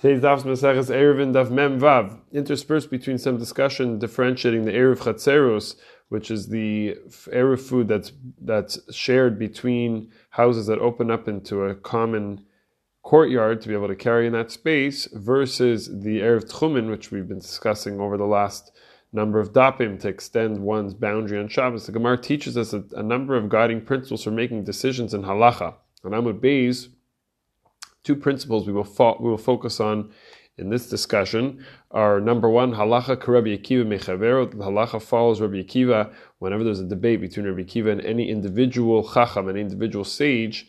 Today's daf Maseches Eruvin Daf Mem Vav, interspersed between some discussion differentiating the Eruv Chatzeros, which is the Eruv food that's that's shared between houses that open up into a common courtyard to be able to carry in that space, versus the Eruv Techumin, which we've been discussing over the last number of dapim to extend one's boundary on Shabbos. The Gemara teaches us a, a number of guiding principles for making decisions in halacha. And Amud Beis two principles we will fo- we will focus on in this discussion are number one, halacha Rabbi Akiva mechavero. The halacha follows Rabbi Akiva whenever there's a debate between Rabbi Akiva and any individual chacham, an individual sage.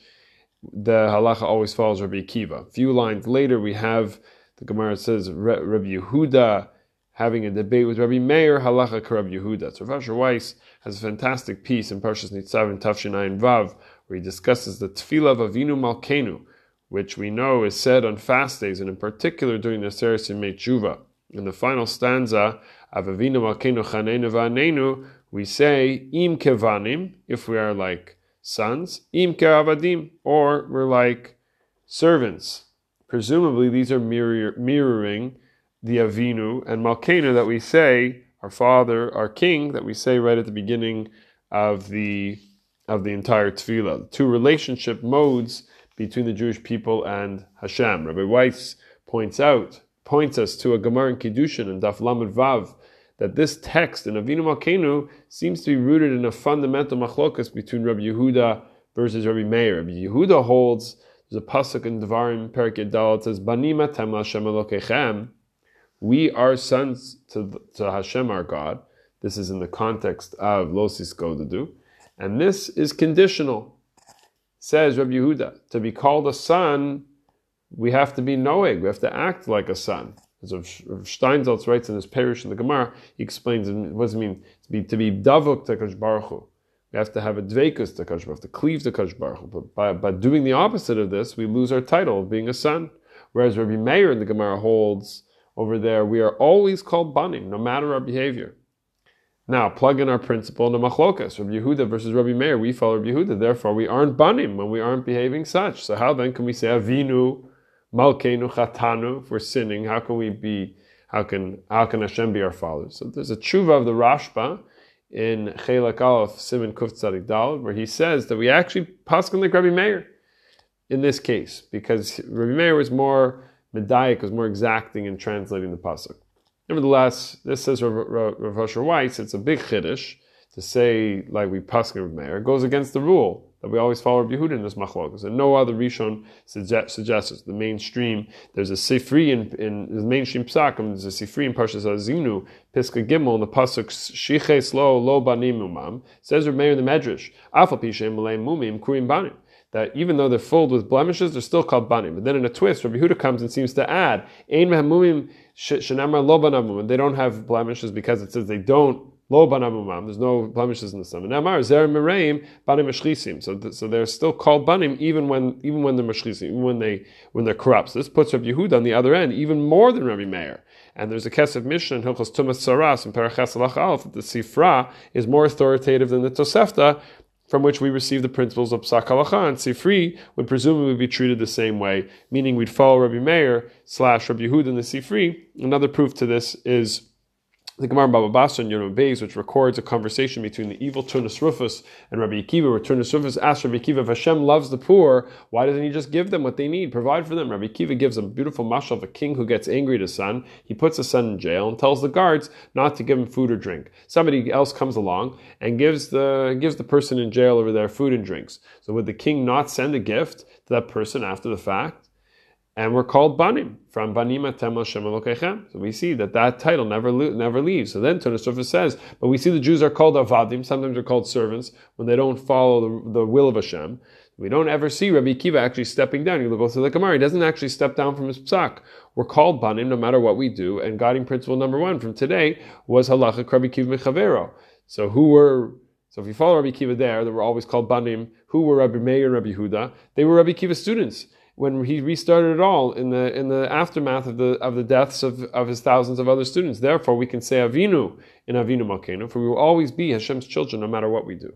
The halacha always follows Rabbi Akiva. A few lines later, we have the Gemara says Rabbi Yehuda having a debate with Rabbi Meir, halacha Rabbi Yehuda. So Rav Weiss has a fantastic piece in Parshas Nitzav and Tafshin Vav where he discusses the tefillah of Avinu Malkenu which we know is said on fast days, and in particular during the Seres Yemei. In the final stanza, Avavinu Malkeinu Chanenu V'anenu, we say, Im Kevanim, if we are like sons, Im Keavadim, or we're like servants. Presumably, these are mirror, mirroring the Avinu and Malkeinu that we say, our father, our king, that we say right at the beginning of the of the entire tefillah. The two relationship modes between the Jewish people and Hashem. Rabbi Weiss points out, points us to a Gemara in Kiddushin and Daf Lamed Vav, that this text in Avinu Malkeinu seems to be rooted in a fundamental machlokas between Rabbi Yehuda versus Rabbi Meir. Rabbi Yehuda holds, there's a pasuk in Devarim Perek Dal, it says, Banima tem Hashem Elokechem, we are sons to, to Hashem our God. This is in the context of Lo Sisgodedu. And this is conditional says Rabbi Yehuda, to be called a son, we have to be knowing, we have to act like a son. As Rav Steinsaltz writes in his perush in the Gemara, he explains what does it mean to be to be davuk to Baruch Hu. We have to have a dvekus to Baruch to cleave to Baruch Hu. But by, by doing the opposite of this, we lose our title of being a son. Whereas Rabbi Meir in the Gemara holds over there, we are always called banim, no matter our behavior. Now, plug in our principle in the machlokas, Rabbi Yehuda versus Rabbi Meir. We follow Rabbi Yehuda, therefore we aren't banim when we aren't behaving such. So how then can we say avinu, malkeinu, chatanu, if we're sinning? How can we be, how can, how can Hashem be our father? So there's a tshuva of the Rashba in Chelak Aleph, Siman Kuf Tzadik Dal, where he says that we actually paskin like Rabbi Meir in this case, because Rabbi Meir was more medayik, was more exacting in translating the pasuk. Nevertheless, this says Rav, Rav, Rav Weiss, it's a big chiddush to say, like we paskin with Meir, it goes against the rule that we always follow Rabbi Yehuda in this machlokas, and no other Rishon suggests the mainstream. There's a sifri in, in the mainstream psakim. There's a sifri in Parshas Azinu, Piska Gimel, in the pasuk Shiches Lo Lo Banim Umam. Says Rabbi Meir in the Medrash, Afal Pishem Mumim Kurim Banim that even though they're filled with blemishes, they're still called banim. But then in a twist, Rabbi Huda comes and seems to add, Ein shenamar lo. They don't have blemishes because it says they don't lo banamumam. There's no blemishes in the stomach. Namar zer mereim banim meshchisim. So, so they're still called banim even when even when they're meshchisim, even when they when they're corrupt. So this puts Rabbi Yehuda on the other end, even more than Rabbi Meir. And there's a Kesef Mishnah in Hilchos Tumas Tzaraas and Paraches Alach that the Sifra is more authoritative than the Tosefta from which we receive the principles of Psak Halacha and Sifri would presumably be treated the same way, meaning we'd follow Rabbi Meir slash Rabbi Yehud in the Sifri. Another proof to this is the Gemara Baba Basra and Yom Beis, which records a conversation between the evil Turnus Rufus and Rabbi Akiva, where Turnus Rufus asks Rabbi Akiva, if Hashem loves the poor, why doesn't he just give them what they need, provide for them? Rabbi Akiva gives a beautiful mashal of a king who gets angry at his son. He puts his son in jail and tells the guards not to give him food or drink. Somebody else comes along and gives the, gives the person in jail over there food and drinks. So would the king not send a gift to that person after the fact? And we're called banim from banim atem Hashem So we see that that title never never leaves. So then Tunis says, but we see the Jews are called avadim. Sometimes they're called servants when they don't follow the, the will of Hashem. We don't ever see Rabbi Kiva actually stepping down. You go through the Gemara; he doesn't actually step down from his psak. We're called banim no matter what we do. And guiding principle number one from today was halacha Rabbi Kiva mechavero. So who were so if you follow Rabbi Kiva there, they were always called banim. Who were Rabbi Meir and Rabbi Huda? They were Rabbi Kiva's students when he restarted it all in the in the aftermath of the of the deaths of, of his thousands of other students. Therefore, we can say Avinu in Avinu Malkeinu, for we will always be Hashem's children no matter what we do.